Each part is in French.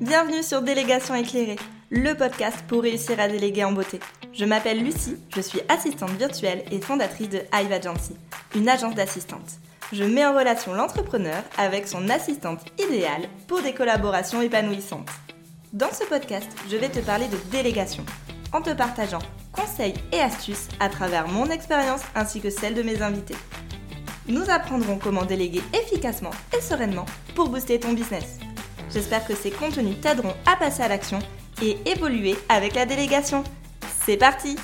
Bienvenue sur Délégation éclairée, le podcast pour réussir à déléguer en beauté. Je m'appelle Lucie, je suis assistante virtuelle et fondatrice de Hive Agency, une agence d'assistantes. Je mets en relation l'entrepreneur avec son assistante idéale pour des collaborations épanouissantes. Dans ce podcast, je vais te parler de délégation, en te partageant conseils et astuces à travers mon expérience ainsi que celle de mes invités. Nous apprendrons comment déléguer efficacement et sereinement pour booster ton business. J'espère que ces contenus t'aideront à passer à l'action et évoluer avec la délégation. C'est parti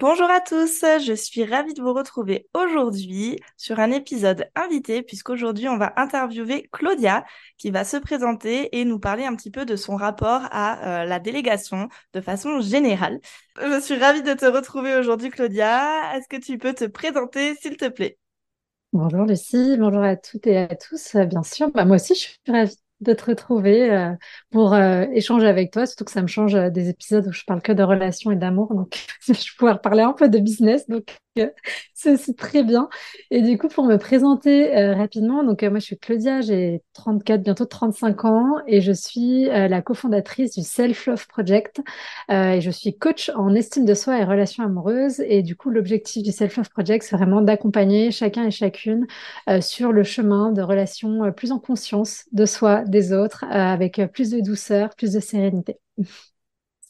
Bonjour à tous, je suis ravie de vous retrouver aujourd'hui sur un épisode invité puisqu'aujourd'hui on va interviewer Claudia qui va se présenter et nous parler un petit peu de son rapport à euh, la délégation de façon générale. Je suis ravie de te retrouver aujourd'hui Claudia. Est-ce que tu peux te présenter s'il te plaît? Bonjour Lucie, bonjour à toutes et à tous. Bien sûr, bah, moi aussi je suis ravie de te retrouver euh, pour euh, échanger avec toi, surtout que ça me change euh, des épisodes où je parle que de relations et d'amour, donc je vais pouvoir parler un peu de business, donc c'est aussi très bien. Et du coup, pour me présenter rapidement, donc moi je suis Claudia, j'ai 34, bientôt 35 ans, et je suis la cofondatrice du Self Love Project, et je suis coach en estime de soi et relations amoureuses. Et du coup, l'objectif du Self Love Project, c'est vraiment d'accompagner chacun et chacune sur le chemin de relations plus en conscience de soi, des autres, euh, avec plus de douceur, plus de sérénité.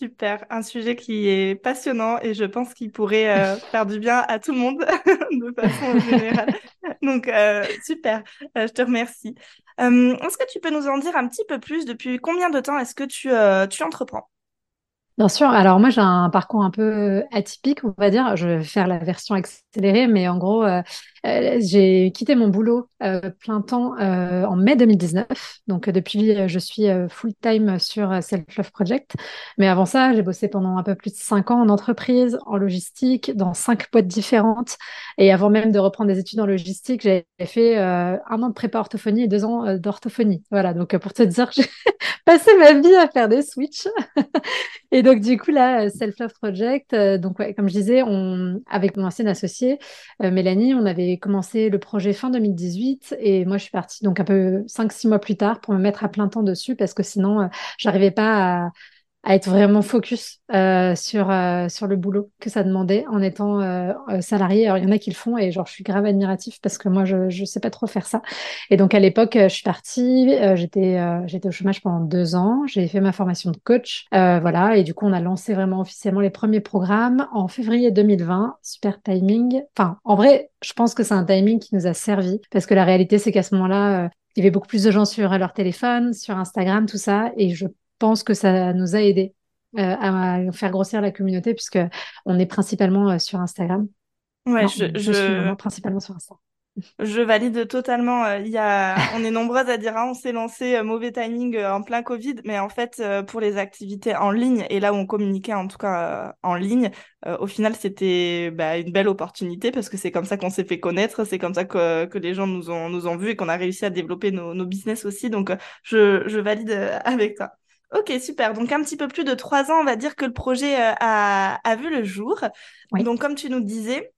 Super, un sujet qui est passionnant et je pense qu'il pourrait euh, faire du bien à tout le monde de façon générale. Donc, euh, super, je te remercie. est-ce que tu peux nous en dire un petit peu plus? Depuis combien de temps est-ce que tu, tu entreprends? Bien sûr. Alors moi, j'ai un parcours un peu atypique, on va dire. Je vais faire la version accélérée, mais en gros, euh, euh, j'ai quitté mon boulot euh, plein temps en mai 2019. Donc depuis, je suis full-time sur Self Love Project. Mais avant ça, j'ai bossé pendant un peu plus de cinq ans en entreprise, en logistique, dans cinq boîtes différentes. Et avant même de reprendre des études en logistique, j'ai fait un an de prépa orthophonie et deux ans d'orthophonie. Voilà. Donc pour te dire, j'ai passé ma vie à faire des switches. et donc, du coup, là, Self Love Project, euh, donc, comme je disais, on, avec mon ancienne associée, euh, Mélanie, on avait commencé le projet fin 2018 et moi, je suis partie donc un peu 5-6 mois plus tard pour me mettre à plein temps dessus parce que sinon, euh, j'arrivais pas à à être vraiment focus euh, sur euh, sur le boulot que ça demandait en étant euh, euh, salarié. Alors il y en a qui le font et genre je suis grave admiratif parce que moi je je sais pas trop faire ça. Et donc à l'époque je suis partie, j'étais j'étais au chômage pendant deux ans, j'ai fait ma formation de coach, voilà et du coup on a lancé vraiment officiellement les premiers programmes en février 2020. Super timing. Enfin en vrai je pense que c'est un timing qui nous a servi parce que la réalité c'est qu'à ce moment-là il y avait beaucoup plus de gens sur leur téléphone, sur Instagram, tout ça, et je pense que ça nous a aidé euh, à faire grossir la communauté puisque on est principalement euh, sur Instagram. Ouais, je, je, suis principalement sur Instagram. Je valide totalement. Euh, il y a, on est nombreuses à dire, ah, on s'est lancé mauvais timing en plein Covid, mais en fait, pour les activités en ligne et là où on communiquait en tout cas en ligne, au final, c'était bah, une belle opportunité parce que c'est comme ça qu'on s'est fait connaître, c'est comme ça que, que les gens nous ont nous ont vus et qu'on a réussi à développer nos, nos business aussi. Donc, je, je valide avec toi. Ok, super. Donc un petit peu plus de trois ans, on va dire que le projet euh, a, a vu le jour. Donc comme tu nous disais,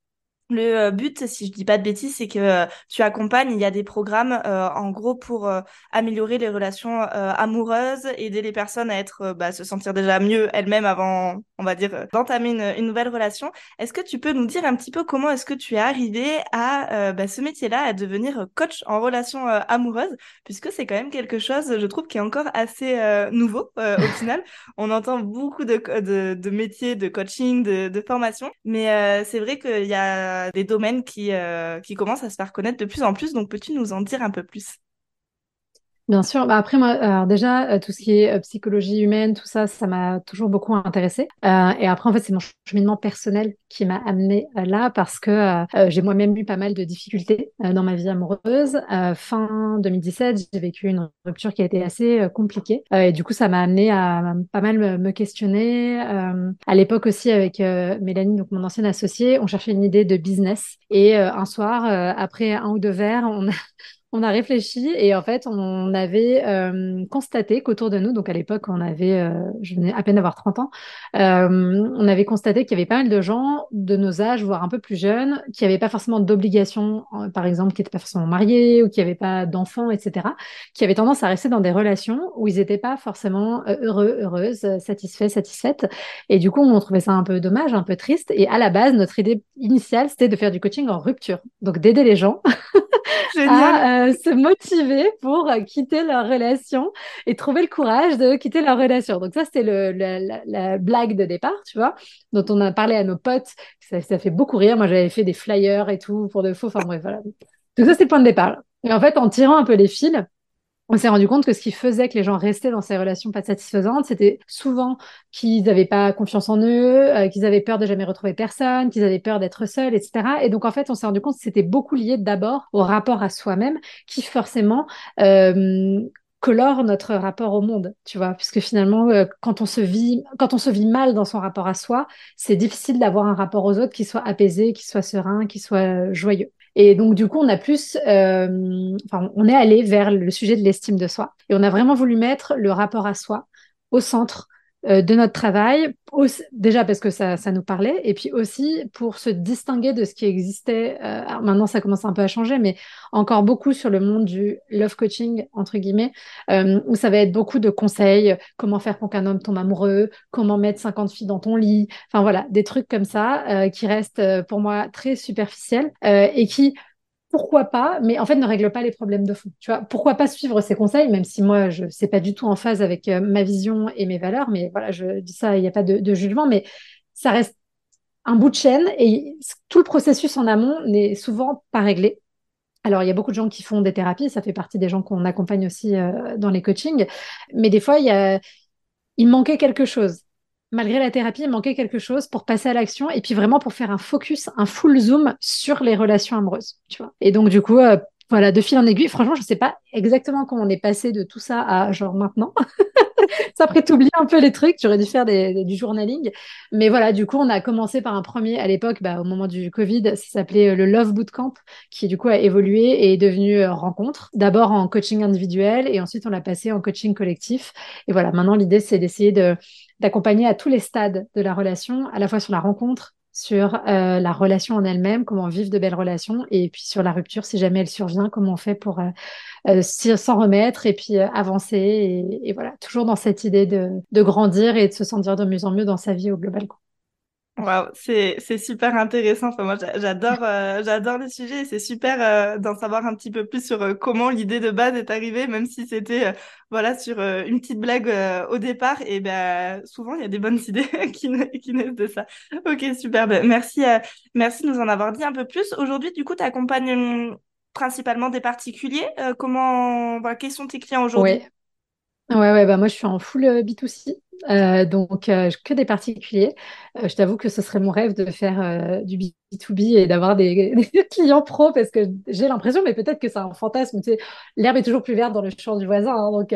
le euh, but, si je dis pas de bêtises, c'est que euh, tu accompagnes, il y a des programmes euh, en gros pour améliorer les relations amoureuses, aider les personnes à être, bah, se sentir déjà mieux elles-mêmes avant, on va dire, d'entamer une, nouvelle relation. Est-ce que tu peux nous dire un petit peu comment est-ce que tu es arrivé à bah, ce métier-là, à devenir coach en relations amoureuses, puisque c'est quand même quelque chose, je trouve, qui est encore assez nouveau au final. On entend beaucoup de, de, de métiers de coaching, de, de formation, mais c'est vrai qu'il y a des domaines qui, euh, qui commencent à se faire connaître de plus en plus. Donc, peux-tu nous en dire un peu plus? Bien sûr. Bah après, moi, déjà, euh, tout ce qui est euh, psychologie humaine, tout ça, ça m'a toujours beaucoup intéressé. Euh, et après, en fait, c'est mon cheminement personnel qui m'a amené là parce que j'ai moi-même eu pas mal de difficultés dans ma vie amoureuse. fin 2017, j'ai vécu une rupture qui a été assez compliquée. et du coup, ça m'a amené à pas mal me, me questionner. à l'époque aussi, avec Mélanie, donc mon ancienne associée, on cherchait une idée de business. Et un soir, après un ou deux verres, on a on a réfléchi et en fait, on avait euh, constaté qu'autour de nous, donc à l'époque, on avait, euh, je venais à peine d'avoir 30 ans, euh, on avait constaté qu'il y avait pas mal de gens de nos âges, voire un peu plus jeunes, qui n'avaient pas forcément d'obligations, par exemple, qui n'étaient pas forcément mariés ou qui n'avaient pas d'enfants, etc., qui avaient tendance à rester dans des relations où ils n'étaient pas forcément heureux, heureuses, satisfaits, satisfaites. Et du coup, on trouvait ça un peu dommage, un peu triste. Et à la base, notre idée initiale, c'était de faire du coaching en rupture, donc d'aider les gens à euh, se motiver pour quitter leur relation et trouver le courage de quitter leur relation. Donc ça, c'était le, la, blague de départ, tu vois, dont on a parlé à nos potes. Ça, ça fait beaucoup rire. Moi, j'avais fait des flyers et tout pour de faux. Enfin bref, voilà. Donc ça, c'est le point de départ. Et en fait, en tirant un peu les fils, on s'est rendu compte que ce qui faisait que les gens restaient dans ces relations pas satisfaisantes, c'était souvent qu'ils n'avaient pas confiance en eux, euh, qu'ils avaient peur de jamais retrouver personne, qu'ils avaient peur d'être seuls, etc. Et donc, en fait, on s'est rendu compte que c'était beaucoup lié d'abord au rapport à soi-même, qui forcément euh, colore notre rapport au monde, tu vois, puisque finalement, euh, quand on se vit, quand on se vit mal dans son rapport à soi, c'est difficile d'avoir un rapport aux autres qui soit apaisé, qui soit serein, qui soit joyeux. Et donc, du coup, on a plus, euh, on est allé vers le sujet de l'estime de soi. Et on a vraiment voulu mettre le rapport à soi au centre de notre travail, déjà parce que ça, ça, nous parlait, et puis aussi pour se distinguer de ce qui existait. Euh, maintenant, ça commence un peu à changer, mais encore beaucoup sur le monde du love coaching, entre guillemets, euh, où ça va être beaucoup de conseils, comment faire pour qu'un homme tombe amoureux, comment mettre 50 filles dans ton lit, enfin voilà, des trucs comme ça qui restent pour moi très superficiels et qui pourquoi pas, mais en fait ne règle pas les problèmes de fond. Tu vois, pourquoi pas suivre ces conseils, même si moi je sais pas du tout en phase avec euh, ma vision et mes valeurs, mais voilà, je dis ça, il n'y a pas de, jugement, mais ça reste un bout de chaîne et tout le processus en amont n'est souvent pas réglé. Alors, il y a beaucoup de gens qui font des thérapies, ça fait partie des gens qu'on accompagne aussi euh, dans les coachings, mais des fois, il manquait quelque chose malgré la thérapie, il manquait quelque chose pour passer à l'action et puis vraiment pour faire un focus, un full zoom sur les relations amoureuses. Et donc, du coup, euh, voilà, de fil en aiguille, franchement, je ne sais pas exactement comment on est passé de tout ça à genre maintenant. ça après t'oublier un peu les trucs, j'aurais dû faire du journaling. Mais voilà, du coup, on a commencé par un premier à l'époque, bah, au moment du Covid, ça s'appelait euh, le Love Bootcamp, qui du coup a évolué et est devenu euh, rencontre. D'abord en coaching individuel et ensuite on l'a passé en coaching collectif. Et voilà, maintenant l'idée c'est d'essayer de d'accompagner à tous les stades de la relation, à la fois sur la rencontre, sur euh, la relation en elle-même, comment vivre de belles relations, et puis sur la rupture, si jamais elle survient, comment on fait pour euh, euh, s'en remettre et puis avancer. Et, voilà, toujours dans cette idée de, de, grandir et de se sentir de mieux en mieux dans sa vie au global. Wow, c'est super intéressant. Enfin, moi, j'adore euh, j'adore le sujet et c'est super euh, d'en savoir un petit peu plus sur euh, comment l'idée de base est arrivée, même si c'était voilà sur une petite blague au départ. Et ben souvent il y a des bonnes idées qui naissent de ça. Ok, super. Ben, merci merci de nous en avoir dit un peu plus. Aujourd'hui, du coup, tu accompagnes principalement des particuliers. comment voilà, quels sont tes clients aujourd'hui? Ouais, ouais, bah moi je suis en full B2C. Euh, donc, euh, que des particuliers. Euh, je t'avoue que ce serait mon rêve de faire du B2B et d'avoir des, clients pros parce que j'ai l'impression, mais peut-être que c'est un fantasme, tu l'herbe est toujours plus verte dans le champ du voisin, hein, donc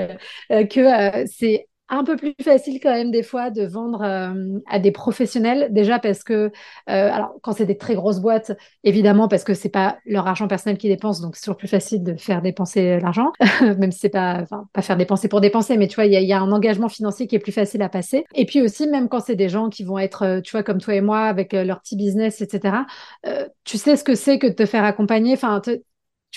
que c'est un peu plus facile quand même des fois de vendre euh, à des professionnels. Déjà parce que euh, alors quand c'est des très grosses boîtes évidemment parce que c'est pas leur argent personnel qui dépense donc c'est toujours plus facile de faire dépenser l'argent même si c'est pas enfin pas faire dépenser pour dépenser mais tu vois il y a, un engagement financier qui est plus facile à passer. Et puis aussi même quand c'est des gens qui vont être euh, tu vois comme toi et moi avec leur petit business etc tu sais ce que c'est que de te faire accompagner. Enfin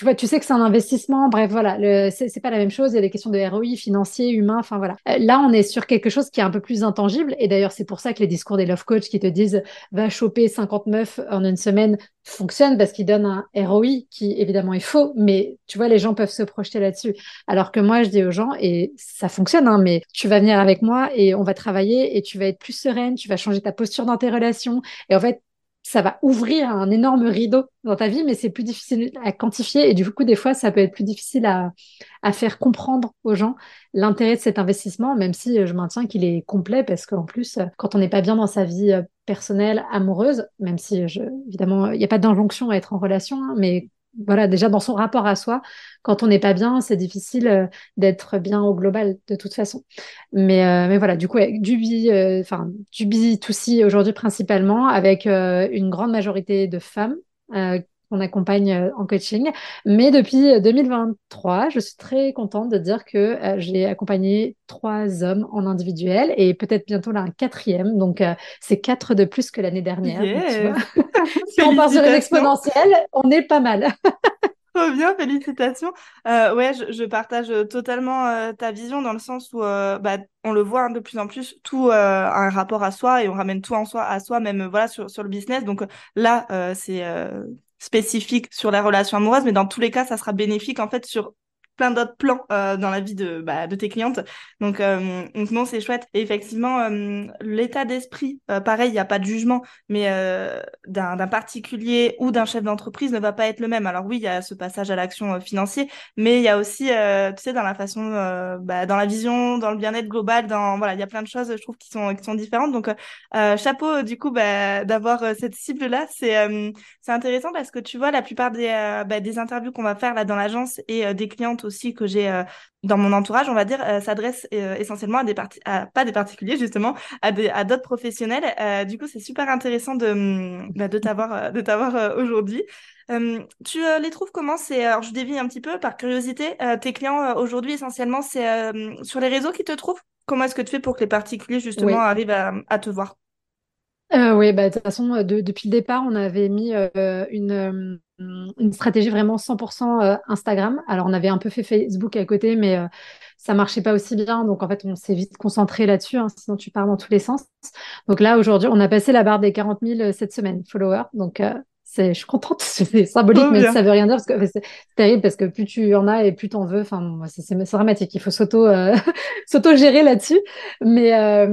tu vois, tu sais que c'est un investissement. Bref, voilà, c'est pas la même chose. Il y a des questions de ROI financier, humain. Enfin voilà. Euh, là, on est sur quelque chose qui est un peu plus intangible. Et d'ailleurs, c'est pour ça que les discours des love coach qui te disent va choper 50 meufs en une semaine fonctionnent parce qu'ils donnent un ROI qui évidemment est faux. Mais tu vois, les gens peuvent se projeter là-dessus. Alors que moi, je dis aux gens et ça fonctionne. Hein, mais tu vas venir avec moi et on va travailler et tu vas être plus sereine. Tu vas changer ta posture dans tes relations. Et en fait, ça va ouvrir un énorme rideau dans ta vie, mais c'est plus difficile à quantifier. Et du coup, des fois, ça peut être plus difficile à, faire comprendre aux gens l'intérêt de cet investissement, même si euh, je maintiens qu'il est complet, parce qu'en plus, euh, quand on n'est pas bien dans sa vie euh, personnelle, amoureuse, même si, je, évidemment, il n'y a pas d'injonction à être en relation, hein, mais voilà, déjà dans son rapport à soi, quand on n'est pas bien, c'est difficile euh, d'être bien au global de toute façon. Mais, euh, mais voilà, du coup, du B, euh, enfin, du B2C aujourd'hui principalement, avec une grande majorité de femmes qu'on accompagne en coaching. Mais depuis 2023, je suis très contente de dire que j'ai accompagné trois hommes en individuel et peut-être bientôt là un quatrième. Donc, c'est quatre de plus que l'année dernière. si on part sur une exponentielle, on est pas mal. Trop bien, félicitations. Euh, ouais, je, partage totalement euh, ta vision dans le sens où euh, bah, on le voit hein, de plus en plus, tout a un rapport à soi et on ramène tout en soi à soi, même voilà sur, sur le business. Donc là, c'est spécifique sur la relation amoureuse, mais dans tous les cas, ça sera bénéfique en fait sur plein d'autres plans euh, dans la vie de, bah, de tes clientes. Donc, euh, non, c'est chouette. Et effectivement, euh, l'état d'esprit, pareil, il n'y a pas de jugement, mais d'un particulier ou d'un chef d'entreprise ne va pas être le même. Alors oui, il y a ce passage à l'action financier, mais il y a aussi, tu sais, dans la façon, bah, dans la vision, dans le bien-être global, dans voilà, il y a plein de choses, je trouve, qui sont qui sont différentes. Donc chapeau, du coup, bah, d'avoir cette cible là, c'est c'est intéressant parce que tu vois, la plupart des bah, des interviews qu'on va faire là dans l'agence et des clientes aussi que j'ai euh, dans mon entourage, on va dire, euh, s'adresse euh, essentiellement à des parties, pas des particuliers justement, à des, à d'autres professionnels. du coup, c'est super intéressant de, mm, bah, de t'avoir, de t'avoir aujourd'hui. tu les trouves comment? C'est, alors je dévie un petit peu par curiosité. tes clients aujourd'hui essentiellement, c'est sur les réseaux qui te trouvent? Comment est-ce que tu fais pour que les particuliers justement arrivent à, à te voir? Oui, bah, de toute façon, depuis le départ, on avait mis une, une stratégie vraiment 100% euh, Instagram. Alors, on avait un peu fait Facebook à côté, mais euh, ça marchait pas aussi bien. Donc, en fait, on s'est vite concentré là-dessus, hein, sinon tu pars dans tous les sens. Donc là, aujourd'hui, on a passé la barre des 40 000 euh, cette semaine, followers. Donc, c'est, je suis contente, c'est symbolique, mais ça veut rien dire parce que c'est terrible parce que plus tu en as et plus t'en veux. Enfin, c'est dramatique. Il faut s'auto s'auto gérer là-dessus. Mais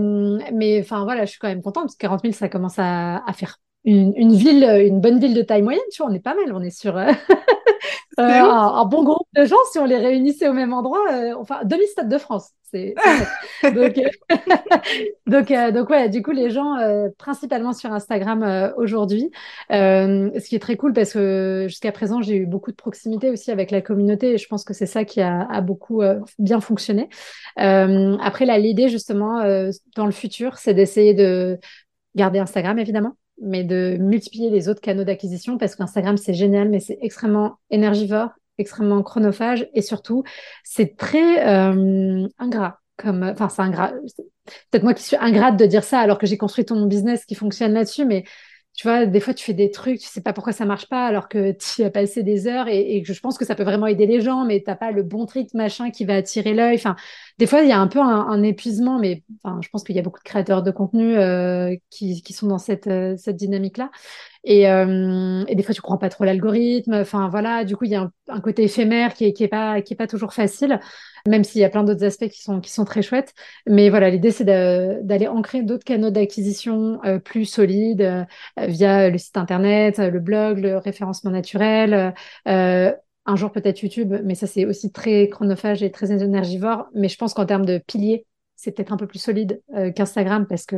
mais enfin voilà, je suis quand même contente parce que 40 000, ça commence à, à faire une, ville, une bonne ville de taille moyenne, tu vois, on est pas mal, on est sur euh, euh, un, bon groupe de gens, si on les réunissait au même endroit, euh, enfin, demi-stade de France. C'est, donc, donc, donc, ouais, du coup, les gens, principalement sur Instagram aujourd'hui, ce qui est très cool parce que jusqu'à présent, j'ai eu beaucoup de proximité aussi avec la communauté et je pense que c'est ça qui a, a beaucoup bien fonctionné. après, là, l'idée, justement, dans le futur, c'est d'essayer de garder Instagram, évidemment, mais de multiplier les autres canaux d'acquisition parce qu'Instagram, c'est génial, mais c'est extrêmement énergivore, extrêmement chronophage et surtout, c'est très euh, ingrat. Comme, enfin, c'est ingrat. Peut-être moi qui suis ingrate de dire ça alors que j'ai construit ton business qui fonctionne là-dessus, mais tu vois, des fois, tu fais des trucs, tu sais pas pourquoi ça marche pas, alors que tu as passé des heures et, et, je pense que ça peut vraiment aider les gens, mais t'as pas le bon trick, machin, qui va attirer l'œil. Enfin, des fois, il y a un peu un, épuisement, mais je pense qu'il y a beaucoup de créateurs de contenu euh, qui, sont dans cette, euh, cette dynamique-là. Et, euh, et, des fois, tu crois pas trop l'algorithme. Enfin, voilà, du coup, il y a un, côté éphémère qui est, pas, qui est pas toujours facile même s'il y a plein d'autres aspects qui sont, qui sont très chouettes. Mais voilà, l'idée, c'est d'aller ancrer d'autres canaux d'acquisition euh, plus solides euh, via le site internet, le blog, le référencement naturel. Euh, un jour peut-être YouTube, mais ça c'est aussi très chronophage et très énergivore. Mais je pense qu'en termes de piliers, c'est peut-être un peu plus solide qu'Instagram parce que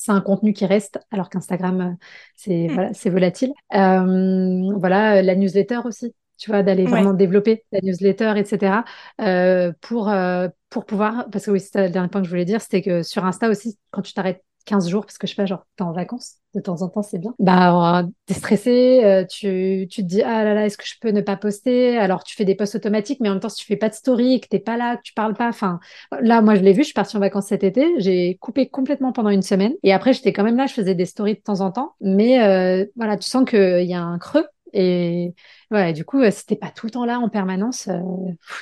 c'est un contenu qui reste, alors qu'Instagram, c'est hmm. voilà, c'est volatile. voilà, la newsletter aussi tu vois, d'aller vraiment développer la newsletter, etc. Euh, pour, euh, pour pouvoir, parce que oui, c'était le dernier point que je voulais dire, c'était que sur Insta aussi, quand tu t'arrêtes 15 jours, parce que je sais pas, genre, t'es en vacances, de temps en temps, c'est bien. Bah, t'es stressé, euh, tu, tu te dis, ah là là, est-ce que je peux ne pas poster? Alors, tu fais des posts automatiques, mais en même temps, si tu fais pas de story, que t'es pas là, que tu parles pas, enfin, là, moi, je l'ai vu, je suis partie en vacances cet été, j'ai coupé complètement pendant une semaine, et après, j'étais quand même là, je faisais des stories de temps en temps, mais voilà, tu sens qu'il y a un creux, et voilà, du coup, si t'es pas tout le temps là en permanence, euh,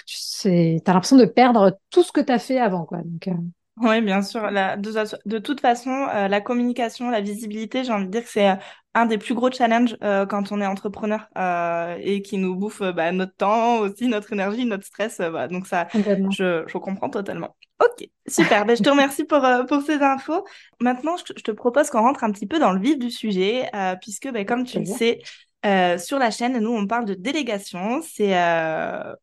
tu as l'impression de perdre tout ce que tu as fait avant. Quoi. Donc, euh, Oui, bien sûr. de, toute façon, euh, la communication, la visibilité, j'ai envie de dire que c'est un des plus gros challenges quand on est entrepreneur et qui nous bouffe bah, notre temps aussi, notre énergie, notre stress. Donc ça, je, je, comprends totalement. Ok, super. ben, je te remercie pour, pour ces infos. Maintenant, je, te propose qu'on rentre un petit peu dans le vif du sujet, puisque ben, comme tu le sais, euh, sur la chaîne, nous, on parle de délégation. C'est euh,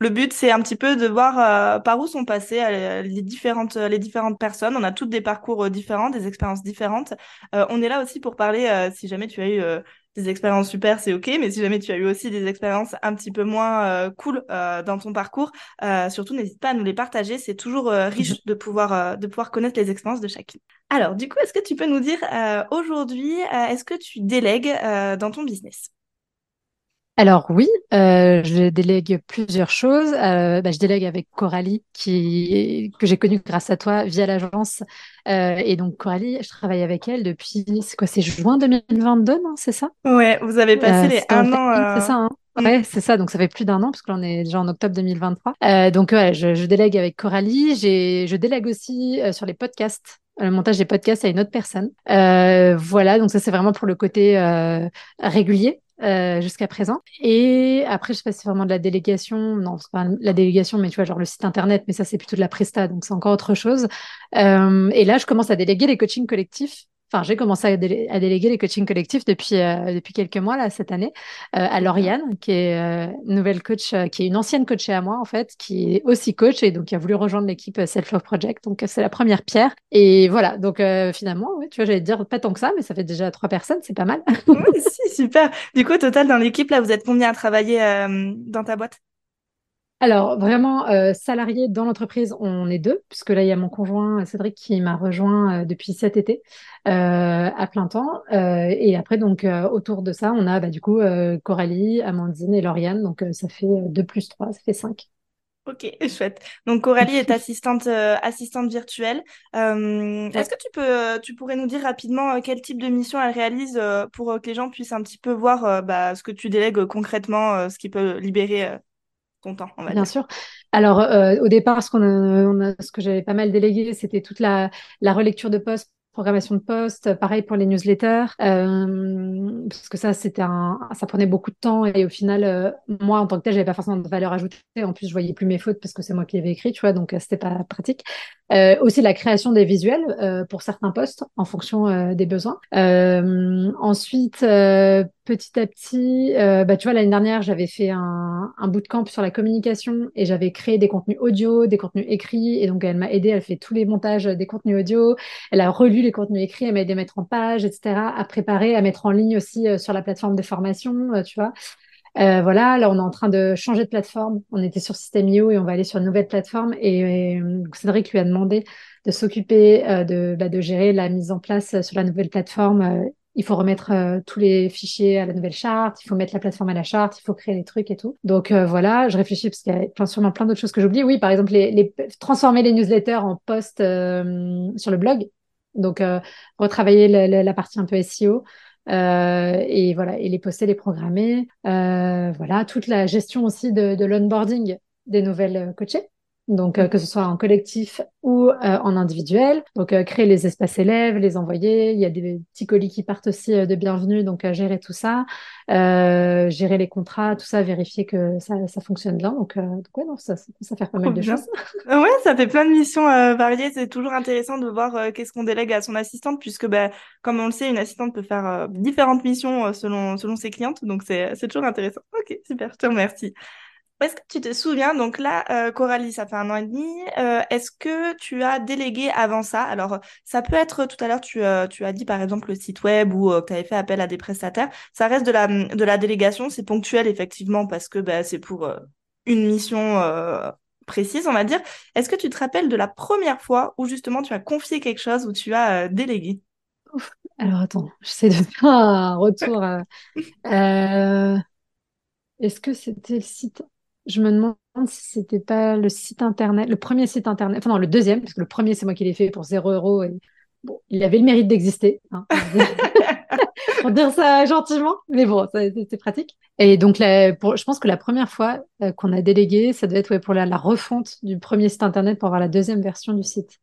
le but, c'est un petit peu de voir euh, par où sont passées les différentes les différentes personnes. On a toutes des parcours différents, des expériences différentes. on est là aussi pour parler, si jamais tu as eu des expériences super, c'est ok, mais si jamais tu as eu aussi des expériences un petit peu moins euh, cool euh, dans ton parcours, euh, surtout n'hésite pas à nous les partager. C'est toujours riche de pouvoir de pouvoir connaître les expériences de chacune. Alors, du coup, est-ce que tu peux nous dire aujourd'hui, est-ce que tu délègues dans ton business? Alors oui, euh, je délègue plusieurs choses. Euh, bah, je délègue avec Coralie, qui, que j'ai connue grâce à toi via l'agence. Euh, et donc Coralie, je travaille avec elle depuis, c'est quoi, c'est juin 2022, non, c'est ça? Ouais, vous avez passé les un an. c'est ça, hein? Ouais, c'est ça. Donc ça fait plus d'un an, parce que l'on est déjà en octobre 2023. Euh, donc ouais, je, je délègue avec Coralie. Je délègue aussi sur les podcasts. Le montage des podcasts à une autre personne. voilà, donc ça c'est vraiment pour le côté régulier euh, jusqu'à présent. Et après, je sais pas si c'est vraiment de la délégation. Non, c'est pas la délégation, mais tu vois, genre le site internet, mais ça, c'est plutôt de la presta, donc c'est encore autre chose. Euh, et là, je commence à déléguer les coachings collectifs Enfin, j'ai commencé à, déléguer les coachings collectifs depuis, euh, depuis quelques mois, là, cette année, euh, à Lauriane, qui est euh, nouvelle coach, qui est une ancienne coachée à moi, en fait, qui est aussi coach et donc qui a voulu rejoindre l'équipe Self Love Project. Donc, c'est la première pierre. Et voilà. Donc, finalement, tu vois, j'allais dire pas tant que ça, mais ça fait déjà trois personnes, c'est pas mal. Oui, si, super. Du coup, au total, dans l'équipe, là, vous êtes combien à travailler dans ta boîte? Alors, vraiment, euh, salarié dans l'entreprise, on est deux, puisque là, il y a mon conjoint Cédric qui m'a rejoint euh, depuis cet été euh, à plein temps. Euh, et après, donc, euh, autour de ça, on a bah, du coup euh, Coralie, Amandine et Lauriane. Donc, ça fait deux plus trois, ça fait cinq. Ok, chouette. Donc Coralie est assistante, assistante virtuelle. est-ce Ouais. que tu peux, tu pourrais nous dire rapidement quel type de mission elle réalise pour que les gens puissent un petit peu voir bah, ce que tu délègues concrètement, ce qui peut libérer ton temps, on va Bien dire. sûr. Alors, euh, au départ, ce qu'on a, ce que j'avais pas mal délégué, c'était toute la, la relecture de postes, programmation de postes, pareil pour les newsletters, euh, parce que ça, c'était un, ça prenait beaucoup de temps et au final, euh, moi, en tant que tel, j'avais pas forcément de valeur ajoutée. En plus, je voyais plus mes fautes parce que c'est moi qui avais écrit, tu vois, donc euh, c'était pas pratique. Aussi la création des visuels pour certains postes en fonction des besoins. Ensuite, petit à petit, euh, bah, tu vois, l'année dernière, j'avais fait un, un bootcamp sur la communication et j'avais créé des contenus audio, des contenus écrits. Et donc, elle m'a aidé, elle fait tous les montages des contenus audio. Elle a relu les contenus écrits, elle m'a aidé à mettre en page, etc., à préparer, à mettre en ligne aussi euh, sur la plateforme de formation, euh, tu vois. Voilà, là, on est en train de changer de plateforme. On était sur System.io et on va aller sur une nouvelle plateforme. Et, Cédric lui a demandé de s'occuper bah, de gérer la mise en place sur la nouvelle plateforme. Il faut remettre euh, tous les fichiers à la nouvelle charte, il faut mettre la plateforme à la charte, il faut créer les trucs et tout. Donc euh, voilà, je réfléchis parce qu'il y a sûrement plein d'autres choses que j'oublie. Oui, par exemple, transformer les newsletters en posts euh, sur le blog. Donc retravailler la, partie un peu SEO. Et voilà, et les poster, les programmer. Voilà, toute la gestion aussi de, de l'onboarding des nouvelles coachées. Donc, euh, que ce soit en collectif ou euh, en individuel. Donc, euh, créer les espaces élèves, les envoyer. Il y a des petits colis qui partent aussi de bienvenue, donc gérer tout ça, gérer les contrats, tout ça, vérifier que ça, ça fonctionne bien. Donc, donc ouais, non, ça, fait pas mal de bien. choses. Ouais, ça fait plein de missions variées. C'est toujours intéressant de voir qu'est-ce qu'on délègue à son assistante, puisque bah, comme on le sait, une assistante peut faire différentes missions selon, selon ses clientes. Donc, c'est, c'est toujours intéressant. Ok, super, je te remercie. Est-ce que tu te souviens, donc là, euh, Coralie, ça fait un an et demi. euh, est-ce que tu as délégué avant ça? Alors, ça peut être, tout à l'heure, tu, euh, tu as dit par exemple le site web ou euh, que tu avais fait appel à des prestataires. Ça reste de la, délégation, c'est ponctuel effectivement parce que bah, c'est pour euh, une mission euh, précise, on va dire. Est-ce que tu te rappelles de la première fois où justement tu as confié quelque chose, où tu as euh, délégué? Alors, attends, j'essaie de faire un retour. euh, euh, est-ce que c'était le site? Je me demande si c'était pas le site internet, le premier site internet, enfin non, le deuxième, parce que le premier, c'est moi qui l'ai fait pour zéro euro. Et... Bon, il avait le mérite d'exister, hein, pour dire ça gentiment, mais bon, c'était pratique. Et donc, la, pour, je pense que la première fois euh, qu'on a délégué, ça devait être ouais, pour la, la refonte du premier site internet pour avoir la deuxième version du site.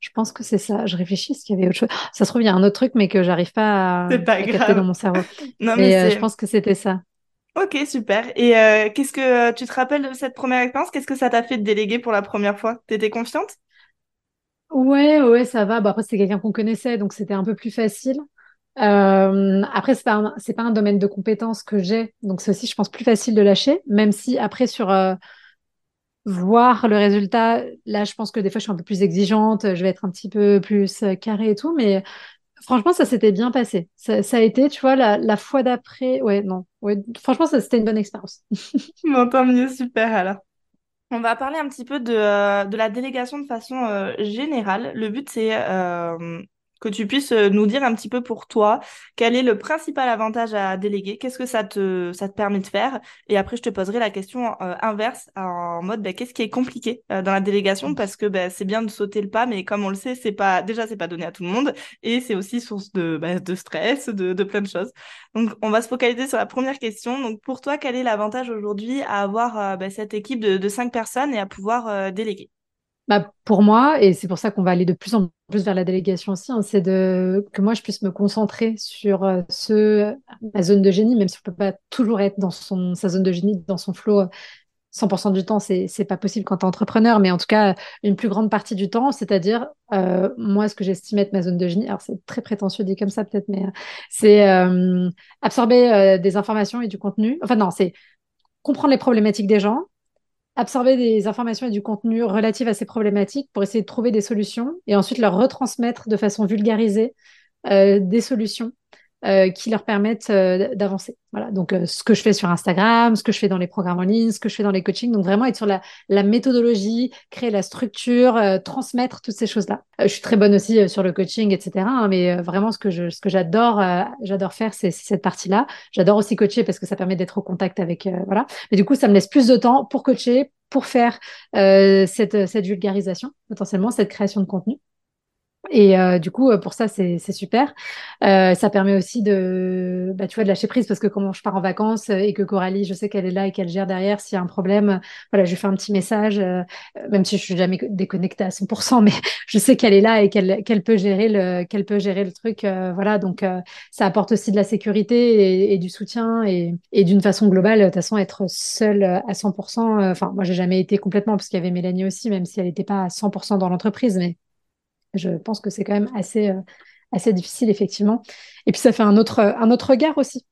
Je pense que c'est ça. Je réfléchis, est-ce qu'il y avait autre chose? Ça se trouve, il y a un autre truc, mais que j'arrive pas à, pas à capter dans mon cerveau. Non, mais euh, je pense que c'était ça. Ok, super. Et euh, qu'est-ce que tu te rappelles de cette première expérience? Qu'est-ce que ça t'a fait de déléguer pour la première fois? T'étais confiante? Ouais, ouais, ça va. Bah, après, c'était quelqu'un qu'on connaissait, donc c'était un peu plus facile. Euh, après, c'est pas pas un domaine de compétences que j'ai, donc c'est aussi, je pense, plus facile de lâcher, même si après, sur euh, voir le résultat, là, je pense que des fois, je suis un peu plus exigeante, je vais être un petit peu plus euh, carrée et tout, mais franchement, ça s'était bien passé. Ça, ça a été, tu vois, la, la fois d'après, ouais, non, ouais, franchement, ça, c'était une bonne expérience. Bon, tant mieux, super alors. On va parler un petit peu de, euh, de la délégation de façon euh, générale. Le but, c'est euh, que tu puisses euh, nous dire un petit peu pour toi quel est le principal avantage à déléguer, qu'est-ce que ça te, ça te permet de faire? Et après, je te poserai la question euh, inverse en mode bah, qu'est-ce qui est compliqué euh, dans la délégation? Mmh. parce que bah, c'est bien de sauter le pas, mais comme on le sait, c'est pas déjà c'est pas donné à tout le monde et c'est aussi source de, bah, de stress, de, de plein de choses. Donc, on va se focaliser sur la première question. Donc, pour toi, quel est l'avantage aujourd'hui à avoir cette équipe de, de cinq personnes et à pouvoir déléguer? Bah, pour moi, et c'est pour ça qu'on va aller de plus en plus vers la délégation aussi, hein, c'est de que moi je puisse me concentrer sur euh, ce ma zone de génie, même si on peut pas toujours être dans son sa zone de génie, dans son flow 100% euh, du temps, c'est c'est pas possible quand tu es entrepreneur, mais en tout cas une plus grande partie du temps, c'est-à-dire euh, moi ce que j'estime être ma zone de génie. Alors c'est très prétentieux dit comme ça peut-être, mais c'est absorber des informations et du contenu. Enfin non, c'est comprendre les problématiques des gens, absorber des informations et du contenu relatifs à ces problématiques pour essayer de trouver des solutions et ensuite leur retransmettre de façon vulgarisée euh, des solutions euh, qui leur permettent euh, d'avancer. Voilà, donc euh, ce que je fais sur Instagram, ce que je fais dans les programmes en ligne, ce que je fais dans les coachings, donc vraiment être sur la, la méthodologie, créer la structure, euh, transmettre toutes ces choses-là. je suis très bonne aussi sur le coaching, etc. Hein, mais vraiment ce que je, ce que j'adore, j'adore faire, c'est cette partie-là. J'adore aussi coacher parce que ça permet d'être au contact avec, voilà. Mais du coup, ça me laisse plus de temps pour coacher, pour faire cette, cette vulgarisation, potentiellement cette création de contenu. Et euh, du coup, euh, pour ça, c'est super. Euh, ça permet aussi de, bah, tu vois, de lâcher prise parce que quand je pars en vacances et que Coralie, je sais qu'elle est là et qu'elle gère derrière, s'il y a un problème, voilà, je lui fais un petit message, même si je suis jamais déconnectée à 100%, mais je sais qu'elle est là et qu'elle qu'elle peut gérer le qu'elle peut gérer le truc, voilà. Donc, ça apporte aussi de la sécurité et, et du soutien et, et d'une façon globale, de toute façon, être seule à 100%. Enfin, moi, j'ai jamais été complètement parce qu'il y avait Mélanie aussi, même si elle n'était pas à 100% dans l'entreprise, mais je pense que c'est quand même assez, euh, assez difficile, effectivement. Et puis, ça fait un autre, un autre regard aussi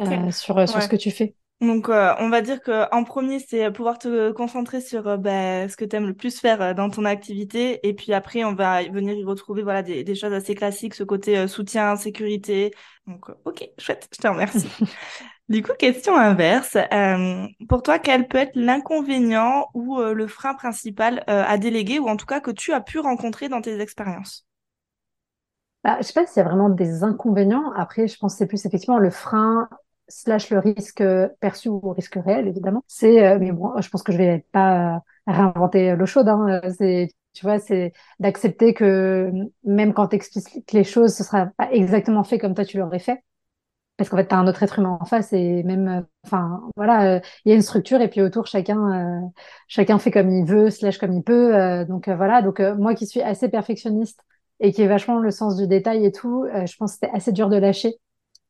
euh, sur, sur ce que tu fais. Donc, euh, on va dire qu'en premier, c'est pouvoir te concentrer sur bah, ce que tu aimes le plus faire dans ton activité. Et puis après, on va venir y retrouver voilà, des, des choses assez classiques, ce côté soutien, sécurité. Donc, ok, chouette, je te remercie. Du coup, question inverse. Euh, pour toi, quel peut être l'inconvénient ou euh, le frein principal euh, à déléguer ou en tout cas que tu as pu rencontrer dans tes expériences? Bah, Je sais pas s'il y a vraiment des inconvénients. Après, je pense que c'est plus effectivement le frein slash le risque perçu ou risque réel, évidemment. C'est, mais bon, je pense que je vais pas réinventer l'eau chaude. Hein. C'est, tu vois, c'est d'accepter que même quand tu expliques les choses, ce sera pas exactement fait comme toi tu l'aurais fait parce qu'en fait, tu as un autre être humain en face et même, euh, enfin, voilà, euh, il y a une structure et puis autour, chacun, euh, chacun fait comme il veut, slash comme il peut. donc voilà, donc moi qui suis assez perfectionniste et qui ai vachement le sens du détail et tout, je pense que c'était assez dur de lâcher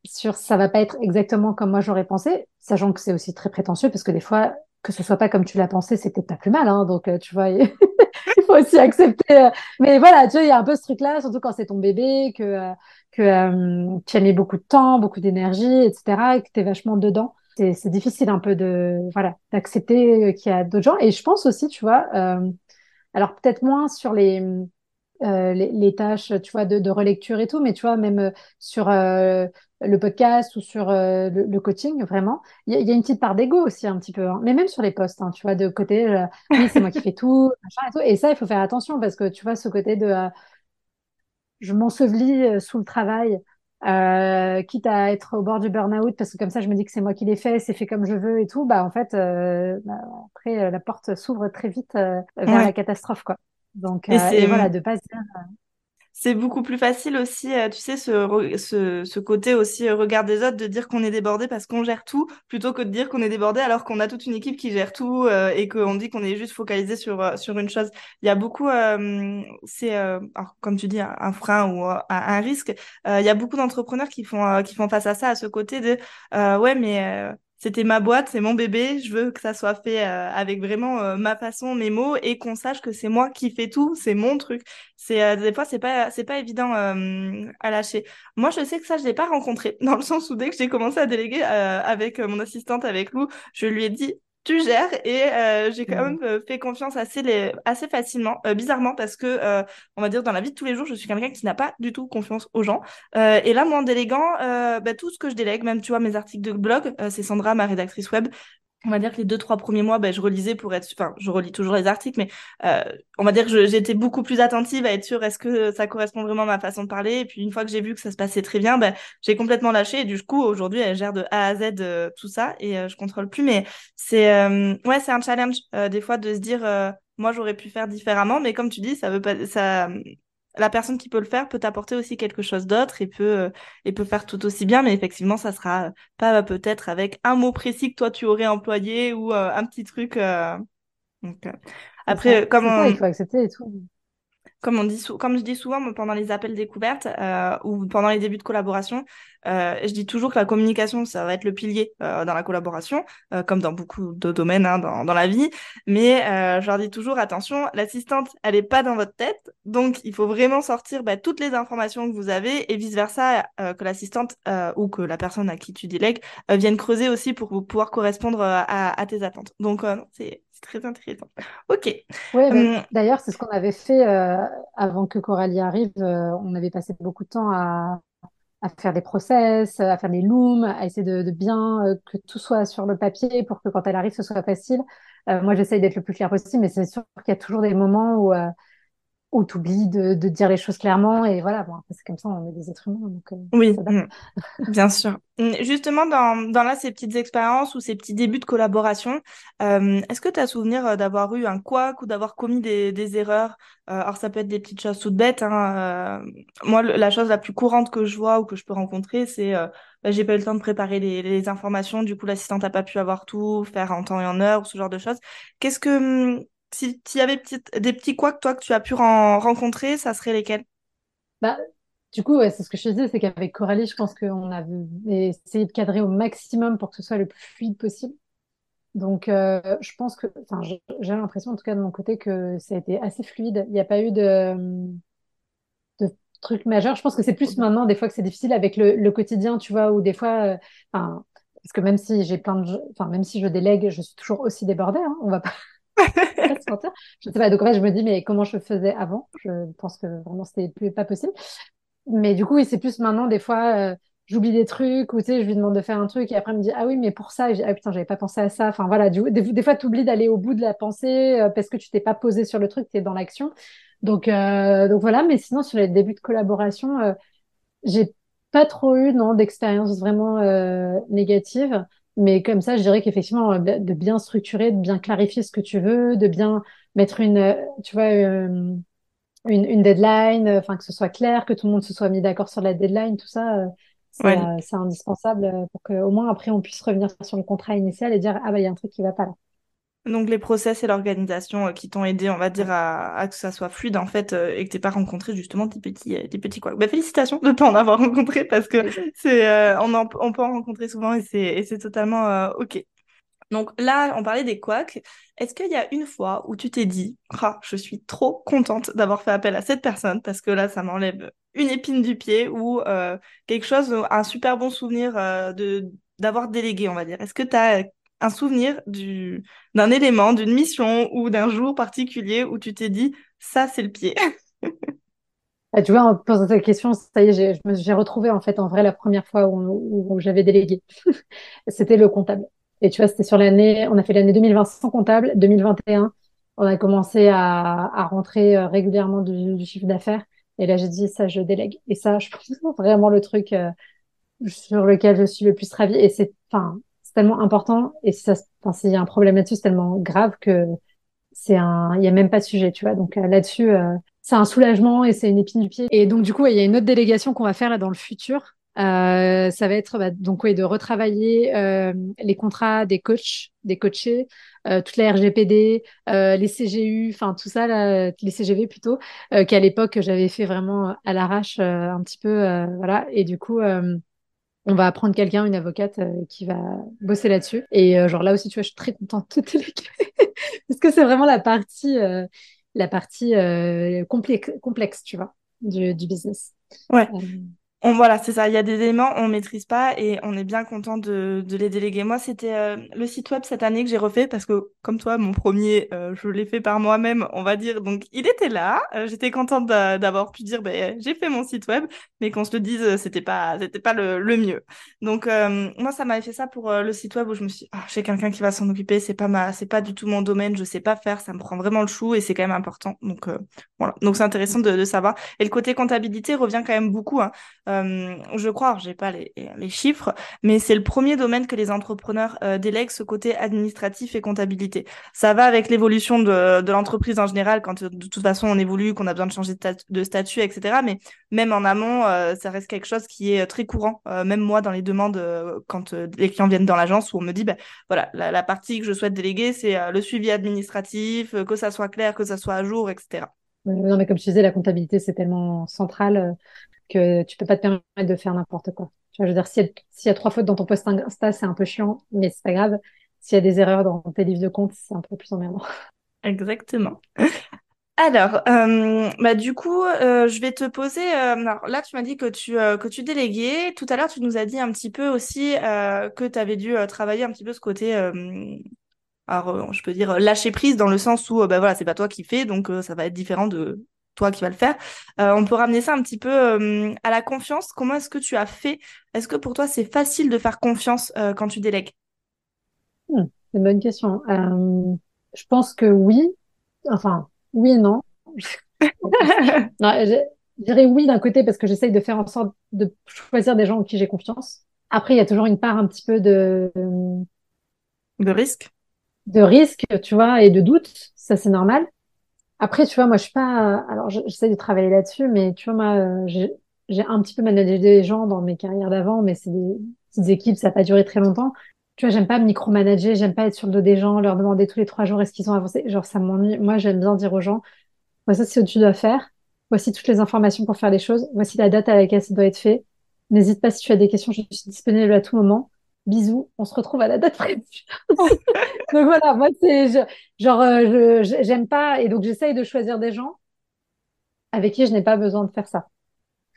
sur ça va pas être exactement comme moi j'aurais pensé, sachant que c'est aussi très prétentieux parce que des fois, que ce soit pas comme tu l'as pensé, c'était pas plus mal, hein, donc tu vois. il faut aussi accepter. Mais voilà, tu vois, il y a un peu ce truc-là, surtout quand c'est ton bébé, que que euh, tu as mis beaucoup de temps, beaucoup d'énergie, etc., et que tu es vachement dedans. C'est difficile un peu de voilà d'accepter qu'il y a d'autres gens. Et je pense aussi, tu vois, euh, alors peut-être moins sur les, euh, les, tâches, tu vois, de, relecture et tout, mais tu vois, même euh, sur euh, le podcast ou sur euh, le, coaching, vraiment, il y, a une petite part d'ego aussi un petit peu, hein. mais même sur les posts, hein, tu vois, de côté, oui, c'est moi qui fais tout, et tout. Et ça, il faut faire attention parce que tu vois, ce côté de je m'ensevelis euh, sous le travail, euh, quitte à être au bord du burn-out, parce que comme ça, je me dis que c'est moi qui l'ai fait, c'est fait comme je veux et tout. Bah en fait, euh, bah, après, la porte s'ouvre très vite vers la catastrophe, quoi. Donc, et, voilà, de pas se dire c'est beaucoup plus facile aussi, euh, tu sais, ce, ce, ce, côté aussi euh, regard des autres, de dire qu'on est débordé parce qu'on gère tout, plutôt que de dire qu'on est débordé alors qu'on a toute une équipe qui gère tout euh, et qu'on dit qu'on est juste focalisé sur, sur une chose. Il y a beaucoup, c'est, comme tu dis, un, frein ou un, risque. il y a beaucoup d'entrepreneurs qui font, qui font face à ça, à ce côté de, ouais, mais c'était ma boîte, c'est mon bébé, je veux que ça soit fait euh, avec vraiment euh, ma façon, mes mots et qu'on sache que c'est moi qui fais tout, c'est mon truc. C'est euh, des fois c'est pas c'est pas évident à lâcher. Moi je sais que ça je l'ai pas rencontré dans le sens où dès que j'ai commencé à déléguer avec mon assistante avec Lou, je lui ai dit tu gères et euh, j'ai quand même euh, fait confiance assez les, assez facilement euh, bizarrement parce que on va dire dans la vie de tous les jours je suis quelqu'un qui n'a pas du tout confiance aux gens et là moi en déléguant bah, tout ce que je délègue même tu vois mes articles de blog c'est Sandra ma rédactrice web on va dire que les deux trois premiers mois ben, je relisais pour être enfin je relis toujours les articles mais euh, on va dire que j'étais beaucoup plus attentive à être sûre est-ce que ça correspond vraiment à ma façon de parler? Et puis une fois que j'ai vu que ça se passait très bien ben j'ai complètement lâché et du coup aujourd'hui elle gère de A à Z euh, tout ça et euh, je contrôle plus mais c'est euh, ouais c'est un challenge des fois de se dire moi j'aurais pu faire différemment mais comme tu dis ça veut pas ça la personne qui peut le faire peut apporter aussi quelque chose d'autre et peut euh, et peut faire tout aussi bien mais effectivement ça sera pas peut-être avec un mot précis que toi tu aurais employé ou euh, un petit truc euh. donc après comme il faut accepter et tout comme on dit, comme je dis souvent pendant les appels découvertes euh, ou pendant les débuts de collaboration, euh, je dis toujours que la communication, ça va être le pilier euh, dans la collaboration, euh, comme dans beaucoup de domaines hein, dans, dans, la vie. Mais euh, je leur dis toujours, attention, l'assistante, elle est pas dans votre tête, donc il faut vraiment sortir bah, toutes les informations que vous avez et vice versa, euh, que l'assistante ou que la personne à qui tu délègues vienne creuser aussi pour pouvoir correspondre à, à tes attentes. Donc c'est très intéressant. Ok. Oui, hum. d'ailleurs, c'est ce qu'on avait fait euh, avant que Coralie arrive. Euh, on avait passé beaucoup de temps à, à, faire des process, à faire des looms, à essayer de, de bien euh, que tout soit sur le papier pour que quand elle arrive, ce soit facile. moi, j'essaye d'être le plus clair possible, mais c'est sûr qu'il y a toujours des moments où ou t'oublies de, de, dire les choses clairement et voilà bon c'est comme ça on est des êtres humains donc euh, oui mm. bien sûr. Mm, justement dans, dans là ces petites expériences ou ces petits débuts de collaboration euh, est-ce que tu as souvenir euh, d'avoir eu un couac ou d'avoir commis des, des erreurs? Euh, alors ça peut être des petites choses toutes bêtes hein, euh, moi la chose la plus courante que je vois ou que je peux rencontrer c'est bah, j'ai pas eu le temps de préparer les, les informations du coup l'assistante a pas pu avoir tout faire en temps et en heure ou ce genre de choses. Qu'est-ce que si tu y avait des petits couacs, toi, que tu as pu rencontrer, ça serait lesquels? Bah, Du coup, ouais, c'est ce que je te disais, c'est qu'avec Coralie, je pense qu'on a essayé de cadrer au maximum pour que ce soit le plus fluide possible. Donc, euh, je pense que, enfin, j'ai l'impression, en tout cas de mon côté, que ça a été assez fluide. Il n'y a pas eu de, de trucs majeurs. Je pense que c'est plus maintenant, des fois, que c'est difficile avec le, quotidien, tu vois, ou des fois, euh, parce que même si j'ai plein de, enfin, même si je délègue, je suis toujours aussi débordée. Hein, on va pas, je sais pas. Donc en fait, je me dis, mais comment je faisais avant? Je pense que vraiment, c'était plus pas possible. Mais du coup, c'est plus maintenant, des fois, euh, j'oublie des trucs ou tu sais, je lui demande de faire un truc et après, elle me dit, ah oui, mais pour ça, et ah putain, j'avais pas pensé à ça. Enfin voilà, du, des, des, fois, tu oublies d'aller au bout de la pensée euh, parce que tu t'es pas posé sur le truc, tu es dans l'action. Donc, euh, donc voilà, mais sinon, sur les débuts de collaboration, j'ai pas trop eu non d'expérience vraiment négative. Mais comme ça, je dirais qu'effectivement, euh, de bien structurer, de bien clarifier ce que tu veux, de bien mettre une, euh, tu vois, euh, une, une deadline, enfin que ce soit clair, que tout le monde se soit mis d'accord sur la deadline, tout ça, c'est indispensable pour qu'au moins après on puisse revenir sur le contrat initial et dire ah bah il y a un truc qui va pas là. Donc les process et l'organisation euh, qui t'ont aidé, on va dire, à, à, que ça soit fluide en fait euh, et que t'aies pas rencontré justement des petits, euh, des petits quoi. Bah, félicitations de pas en avoir rencontré parce que c'est, on, en, on peut en rencontrer souvent et c'est, et c'est totalement ok. Donc là, on parlait des couacs. Est-ce qu'il y a une fois où tu t'es dit, ah, je suis trop contente d'avoir fait appel à cette personne parce que là, ça m'enlève une épine du pied ou quelque chose, un super bon souvenir de d'avoir délégué, on va dire. Est-ce que tu as un souvenir du, d'un élément, d'une mission ou d'un jour particulier où tu t'es dit, ça, c'est le pied ah, Tu vois, en posant cette question, ça y est, j'ai, retrouvé en fait en vrai la première fois où, j'avais délégué. c'était le comptable. Et tu vois, c'était sur l'année, on a fait l'année 2020 sans comptable, 2021, on a commencé à, à rentrer euh, régulièrement du, chiffre d'affaires. Et là, j'ai dit, ça, je délègue. Et ça, je pense vraiment le truc euh, sur lequel je suis le plus ravie. Et c'est, enfin, tellement important et si ça, enfin, s'il y a un problème là-dessus, c'est tellement grave que c'est un, il y a même pas de sujet, tu vois. Donc euh, là-dessus, euh, c'est un soulagement et c'est une épine du pied. Et donc du coup, il y a une autre délégation qu'on va faire là dans le futur. Euh, ça va être bah, donc oui, de retravailler euh, les contrats des coachs, des coachés, euh, toute la RGPD, les CGU, enfin tout ça, là, les CGV plutôt, qu'à l'époque j'avais fait vraiment à l'arrache un petit peu, voilà. Et du coup, on va apprendre quelqu'un, une avocate euh, qui va bosser là-dessus. Et euh, genre là aussi, tu vois, je suis très contente de te parce que c'est vraiment la partie, euh, la partie complexe, complexe, tu vois, du, du business. Ouais. On, voilà, c'est ça. Il y a des éléments on maîtrise pas et on est bien content de, de les déléguer. Moi, c'était euh, le site web cette année que j'ai refait parce que, comme toi, mon premier, euh, je l'ai fait par moi-même, on va dire. Donc, il était là. Euh, j'étais contente d'avoir pu dire, ben, j'ai fait mon site web, mais qu'on se le dise, c'était pas, c'était pas le, le, mieux. Donc, moi, ça m'avait fait ça pour le site web où je me suis, ah, j'ai quelqu'un qui va s'en occuper. C'est pas ma, c'est pas du tout mon domaine. Je sais pas faire. Ça me prend vraiment le chou et c'est quand même important. Donc, voilà. Donc, c'est intéressant de, de, savoir. Et le côté comptabilité revient quand même beaucoup. Hein. Euh, je crois, j'ai pas les, chiffres, mais c'est le premier domaine que les entrepreneurs euh, délèguent ce côté administratif et comptabilité. Ça va avec l'évolution de, l'entreprise en général, quand euh, de toute façon on évolue, qu'on a besoin de changer de, statut, etc. Mais même en amont, euh, ça reste quelque chose qui est très courant. même moi, dans les demandes, quand les clients viennent dans l'agence, où on me dit, ben voilà, la, la, partie que je souhaite déléguer, c'est le suivi administratif, que ça soit clair, que ça soit à jour, etc. Non, mais comme je disais, la comptabilité, c'est tellement central que tu peux pas te permettre de faire n'importe quoi. Tu vois, je veux dire, s'il y, a trois fautes dans ton post Insta, c'est un peu chiant, mais c'est pas grave. S'il y a des erreurs dans tes livres de compte, c'est un peu plus emmerdant. Exactement. Alors, euh, bah du coup, euh, je vais te poser. Euh, alors là, tu m'as dit que tu que tu déléguais. Tout à l'heure, tu nous as dit un petit peu aussi que tu avais dû travailler un petit peu ce côté. alors, je peux dire lâcher prise dans le sens où, bah voilà, c'est pas toi qui fais, donc ça va être différent de toi qui vas le faire. Euh, on peut ramener ça un petit peu euh, à la confiance. Comment est-ce que tu as fait? Est-ce que pour toi, c'est facile de faire confiance euh, quand tu délègues? Hmm, C'est une bonne question. je pense que oui. Enfin, oui et non. non je, dirais oui d'un côté parce que j'essaye de faire en sorte de choisir des gens en qui j'ai confiance. Après, il y a toujours une part un petit peu de... De risque De risque, tu vois, et de doute. Ça, c'est normal. Après, tu vois, moi, je suis pas. Alors, j'essaie de travailler là-dessus, mais tu vois, moi, euh, j'ai un petit peu managé des gens dans mes carrières d'avant, mais c'est des petites équipes, ça n'a pas duré très longtemps. Tu vois, j'aime pas micromanager, j'aime pas être sur le dos des gens, leur demander tous les trois jours est-ce qu'ils ont avancé? Genre, ça m'ennuie. Moi, j'aime bien dire aux gens, voici ce que tu dois faire, voici toutes les informations pour faire les choses, voici la date à laquelle ça doit être fait. N'hésite pas si tu as des questions, je suis disponible à tout moment bisous, on se retrouve à la date prévue. donc voilà, moi c'est genre euh, j'aime pas et donc j'essaye de choisir des gens avec qui je n'ai pas besoin de faire ça.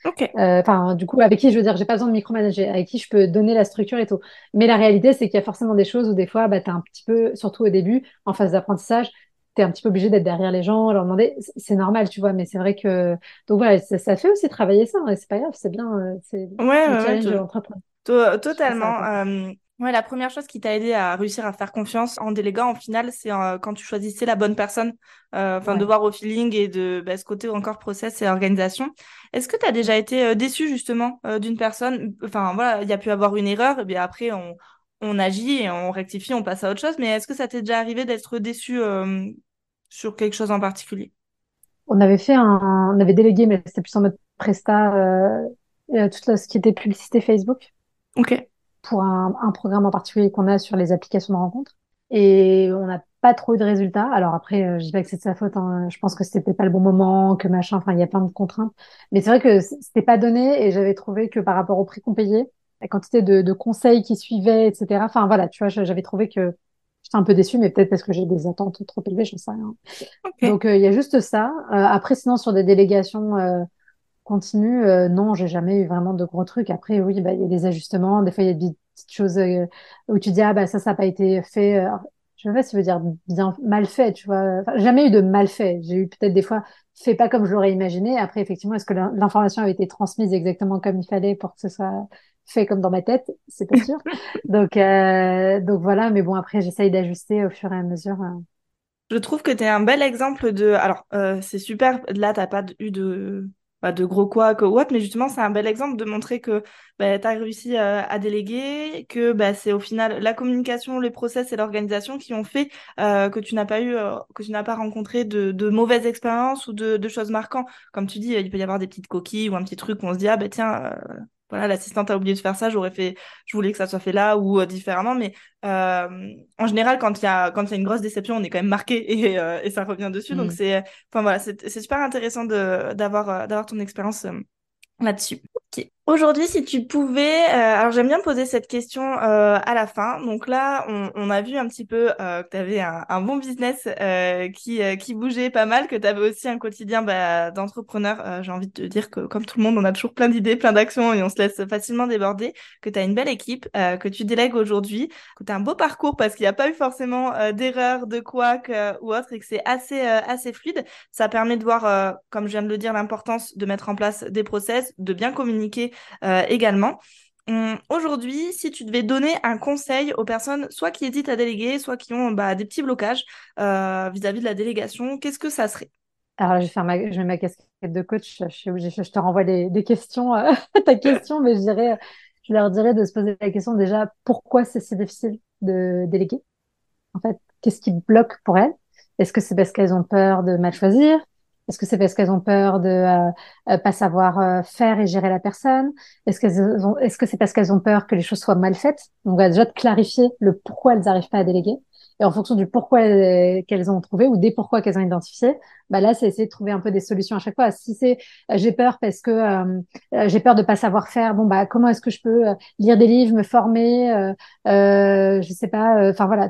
Ok. Euh, enfin, du coup, avec qui je veux dire, j'ai pas besoin de micromanager, avec qui je peux donner la structure et tout. Mais la réalité, c'est qu'il y a forcément des choses où des fois, bah, tu un petit peu, surtout au début, en phase d'apprentissage, tu es un petit peu obligé d'être derrière les gens, leur demander. C'est normal, tu vois, mais c'est vrai que. Donc voilà, ça, fait aussi travailler ça, hein, c'est pas grave, c'est bien. Euh, c'est ouais, ouais, ouais, totalement. Euh, ouais, la première chose qui t'a aidé à réussir à faire confiance en déléguant, en final, c'est euh, quand tu choisissais la bonne personne, euh, enfin de voir au feeling et de bah, ce côté encore process et organisation. Est-ce que tu as déjà été déçu justement d'une personne? Enfin voilà, il y a pu avoir une erreur, et bien après on, on agit et on rectifie, on passe à autre chose. Mais est-ce que ça t'est déjà arrivé d'être déçu sur quelque chose en particulier? On avait fait un, on avait délégué, mais c'était plus en mode presta, tout ce qui était publicité Facebook. Ok. Pour un, un programme en particulier qu'on a sur les applications de rencontre. Et on n'a pas trop eu de résultats. Alors après, euh, je dis pas que c'est de sa faute. Hein. Je pense que c'était pas le bon moment, que machin. Enfin, il y a plein de contraintes. Mais c'est vrai que c'était pas donné et j'avais trouvé que par rapport au prix qu'on payait, la quantité de, de, conseils qui suivaient, etc. Enfin voilà, tu vois, j'avais trouvé que j'étais un peu déçue, mais peut-être parce que j'ai des attentes trop élevées, je sais rien. Donc euh, il y a juste ça. Euh, après, sinon sur des délégations euh, continue, euh, non, j'ai jamais eu vraiment de gros trucs. Après, oui, bah, il y a des ajustements. Des fois, il y a des petites choses euh, où tu dis, ah, bah, ça, ça n'a pas été fait. Euh, je ne sais pas si ça veut dire bien mal fait, tu vois. jamais eu de mal fait. J'ai eu peut-être des fois fait pas comme je l'aurais imaginé. Après, effectivement, est-ce que l'information a été transmise exactement comme il fallait pour que ce soit fait comme dans ma tête? C'est pas sûr. donc, donc voilà. Mais bon, après, j'essaye d'ajuster au fur et à mesure. Je trouve que tu es un bel exemple de. Alors, c'est super. Là, tu n'as pas eu de pas de gros quoi que what, mais justement, c'est un bel exemple de montrer que bah, tu réussi euh, à, déléguer, que bah, c'est au final la communication, les process et l'organisation qui ont fait euh, que tu n'as pas eu, euh, que tu n'as pas rencontré de, de mauvaises expériences ou de, de, choses marquantes. Comme tu dis, il peut y avoir des petites coquilles ou un petit truc où on se dit, ah ben tiens, voilà, l'assistante a oublié de faire ça, j'aurais fait, je voulais que ça soit fait là ou différemment, mais euh, en général, quand il y a quand il y a une grosse déception, on est quand même marqué et, euh, et ça revient dessus. Donc mm. c'est, enfin voilà, c'est super intéressant de d'avoir euh, d'avoir ton expérience là-dessus. Ok. Aujourd'hui, si tu pouvais, euh, alors j'aime bien poser cette question euh, à la fin. Donc là, on, on a vu un petit peu euh, que tu avais un, un, bon business euh, qui, euh, qui bougeait pas mal, que tu avais aussi un quotidien bah, d'entrepreneur. Euh, j'ai envie de te dire que comme tout le monde, on a toujours plein d'idées, plein d'actions et on se laisse facilement déborder, que tu as une belle équipe, que tu délègues aujourd'hui, que tu as un beau parcours parce qu'il n'y a pas eu forcément d'erreur, de quoi ou autre et que c'est assez, assez fluide. Ça permet de voir, comme je viens de le dire, l'importance de mettre en place des process, de bien communiquer également. Hum, aujourd'hui, si tu devais donner un conseil aux personnes, soit qui hésitent à déléguer, soit qui ont bah, des petits blocages euh, vis-à-vis de la délégation, qu'est-ce que ça serait? Alors, je vais faire ma, mets ma casquette de coach. Je, te renvoie des, des questions, euh, ta question, mais je dirais, je leur dirais de se poser la question déjà pourquoi c'est si difficile de déléguer? En fait, qu'est-ce qui bloque pour elles? Est-ce que c'est parce qu'elles ont peur de mal choisir? Est-ce que c'est parce qu'elles ont peur de euh, euh, pas savoir euh, faire et gérer la personne? Est-ce est-ce que c'est parce qu'elles ont peur que les choses soient mal faites? Donc, on va déjà clarifier le pourquoi elles n'arrivent pas à déléguer. Et en fonction du pourquoi qu'elles ont trouvé ou des pourquoi qu'elles ont identifié, bah là, c'est essayer de trouver un peu des solutions à chaque fois. Si c'est j'ai peur parce que j'ai peur de pas savoir faire, bon bah comment est-ce que je peux lire des livres, me former, euh, je sais pas, enfin voilà,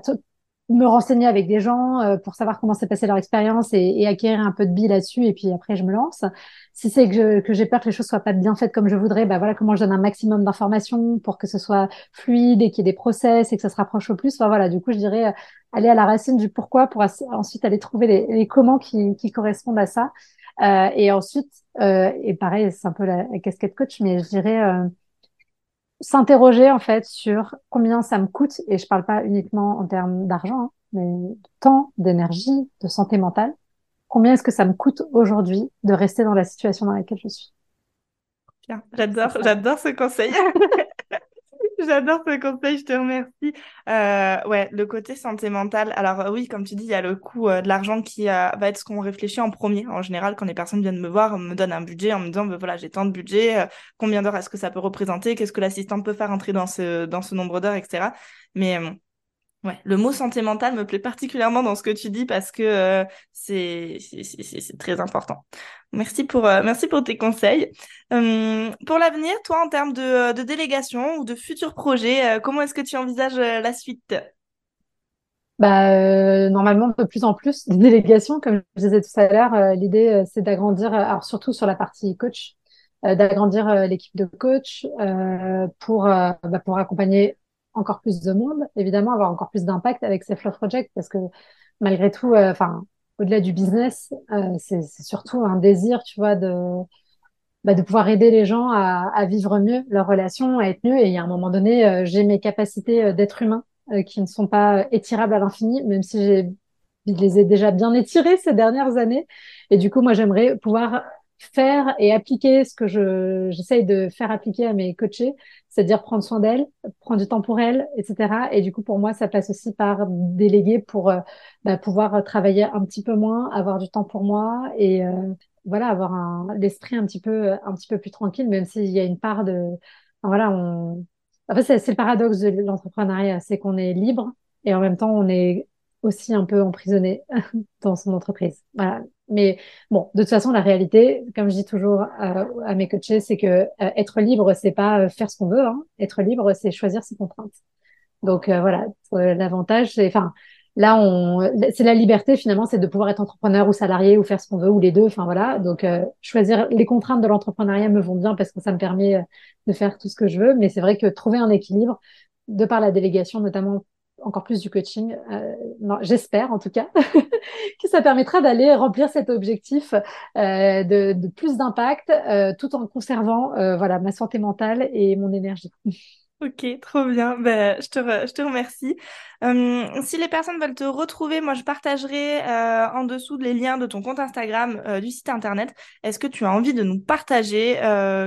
me renseigner avec des gens euh, pour savoir comment s'est passé leur expérience et, et, acquérir un peu de billes là-dessus et puis après je me lance. Si c'est que, que j'ai peur que les choses soient pas bien faites comme je voudrais, bah voilà comment je donne un maximum d'informations pour que ce soit fluide et qu'il y ait des process et que ça se rapproche au plus. Enfin voilà, du coup je dirais euh, aller à la racine du pourquoi pour ensuite aller trouver les, les comment qui, qui, correspondent à ça. Euh, et ensuite, euh, et pareil, c'est un peu la, la, casquette coach, mais je dirais euh, s'interroger en fait sur combien ça me coûte, et je parle pas uniquement en termes d'argent, hein, mais de temps, d'énergie, de santé mentale. Combien est-ce que ça me coûte aujourd'hui de rester dans la situation dans laquelle je suis? J'adore, j'adore ce conseil. J'adore ce conseil, je te remercie. Euh, ouais, le côté santé mentale. Alors oui, comme tu dis, il y a le coût euh, de l'argent qui euh, va être ce qu'on réfléchit en premier. En général, quand les personnes viennent me voir, on me donne un budget en me disant, ben, voilà, j'ai tant de budget, combien d'heures est-ce que ça peut représenter, qu'est-ce que l'assistant peut faire entrer dans ce, dans ce nombre d'heures, etc. Mais Ouais, le mot santé mentale me plaît particulièrement dans ce que tu dis parce que euh, c'est très important. Merci pour, euh, merci pour tes conseils. Hum, pour l'avenir, toi, en termes de, de, délégation ou de futurs projets, euh, comment est-ce que tu envisages la suite? Bah, normalement, de plus en plus de délégations, comme je disais tout à l'heure, l'idée, c'est d'agrandir, alors surtout sur la partie coach, d'agrandir l'équipe de coach pour, bah, pour accompagner encore plus de monde, évidemment, avoir encore plus d'impact avec ces Flow Project parce que malgré tout, euh, enfin, au-delà du business, euh, c'est surtout un désir, tu vois, de, bah, pouvoir aider les gens à, à, vivre mieux leur relation, à être mieux. Et a un moment donné, euh, j'ai mes capacités d'être humain qui ne sont pas étirables à l'infini, même si je les ai déjà bien étirées ces dernières années. Et du coup, moi, j'aimerais pouvoir faire et appliquer ce que je j'essaye de faire appliquer à mes coachés, c'est-à-dire prendre soin d'elles, prendre du temps pour elles, etc. Et du coup, pour moi, ça passe aussi par déléguer pour euh, bah, pouvoir travailler un petit peu moins, avoir du temps pour moi et euh, voilà, avoir un l'esprit un petit peu un petit peu plus tranquille, même s'il y a une part de voilà, on en fait, c'est le paradoxe de l'entrepreneuriat, c'est qu'on est libre et en même temps on est aussi un peu emprisonné dans son entreprise. Voilà. Mais bon, de toute façon, la réalité, comme je dis toujours à, à mes coachés, c'est que euh, être libre, c'est pas euh, faire ce qu'on veut. Hein. Être libre, c'est choisir ses contraintes. Donc euh, voilà, l'avantage, c'est, enfin, là, on, c'est la liberté finalement, c'est de pouvoir être entrepreneur ou salarié ou faire ce qu'on veut ou les deux. Enfin voilà, donc choisir les contraintes de l'entrepreneuriat me vont bien parce que ça me permet de faire tout ce que je veux. Mais c'est vrai que trouver un équilibre, de par la délégation notamment encore plus du coaching, euh, j'espère en tout cas, que ça permettra d'aller remplir cet objectif euh, de, plus d'impact euh, tout en conservant voilà, ma santé mentale et mon énergie. Ok, trop bien. Ben, je, te remercie. Hum, si les personnes veulent te retrouver, moi je partagerai en dessous les liens de ton compte Instagram, du site internet. Est-ce que tu as envie de nous partager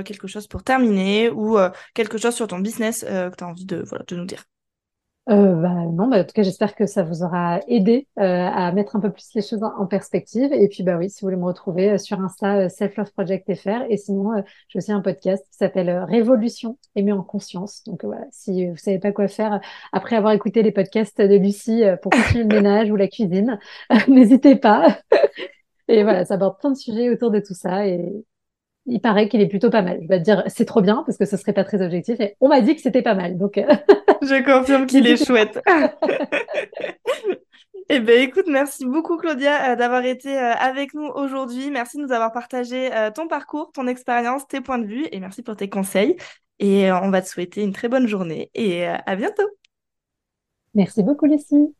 quelque chose pour terminer ou quelque chose sur ton business que tu as envie de nous dire? Euh, bah, non, bah, en tout cas, j'espère que ça vous aura aidé euh, à mettre un peu plus les choses en, perspective. Et puis, bah oui, si vous voulez me retrouver euh, sur Insta, euh, Self Love Project FR. Et sinon, euh, j'ai aussi un podcast qui s'appelle Révolution, aimé en conscience. Donc voilà, si vous savez pas quoi faire après avoir écouté les podcasts de Lucie pour continuer le ménage ou la cuisine, n'hésitez pas. et voilà, ça aborde plein de sujets autour de tout ça. Et, il paraît qu'il est plutôt pas mal. Je vais te dire, c'est trop bien parce que ce serait pas très objectif. Et on m'a dit que c'était pas mal. Donc, je confirme qu'il est chouette. Eh bien, écoute, merci beaucoup, Claudia, euh, d'avoir été euh, avec nous aujourd'hui. Merci de nous avoir partagé euh, ton parcours, ton expérience, tes points de vue et merci pour tes conseils. Et on va te souhaiter une très bonne journée et à bientôt. Merci beaucoup, Lucie.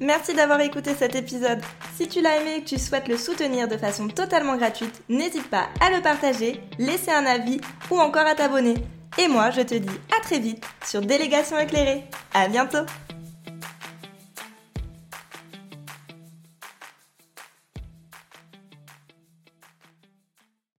Merci d'avoir écouté cet épisode. Si tu l'as aimé et que tu souhaites le soutenir de façon totalement gratuite, n'hésite pas à le partager, laisser un avis ou encore à t'abonner. Et moi, je te dis à très vite sur Délégation éclairée. À bientôt!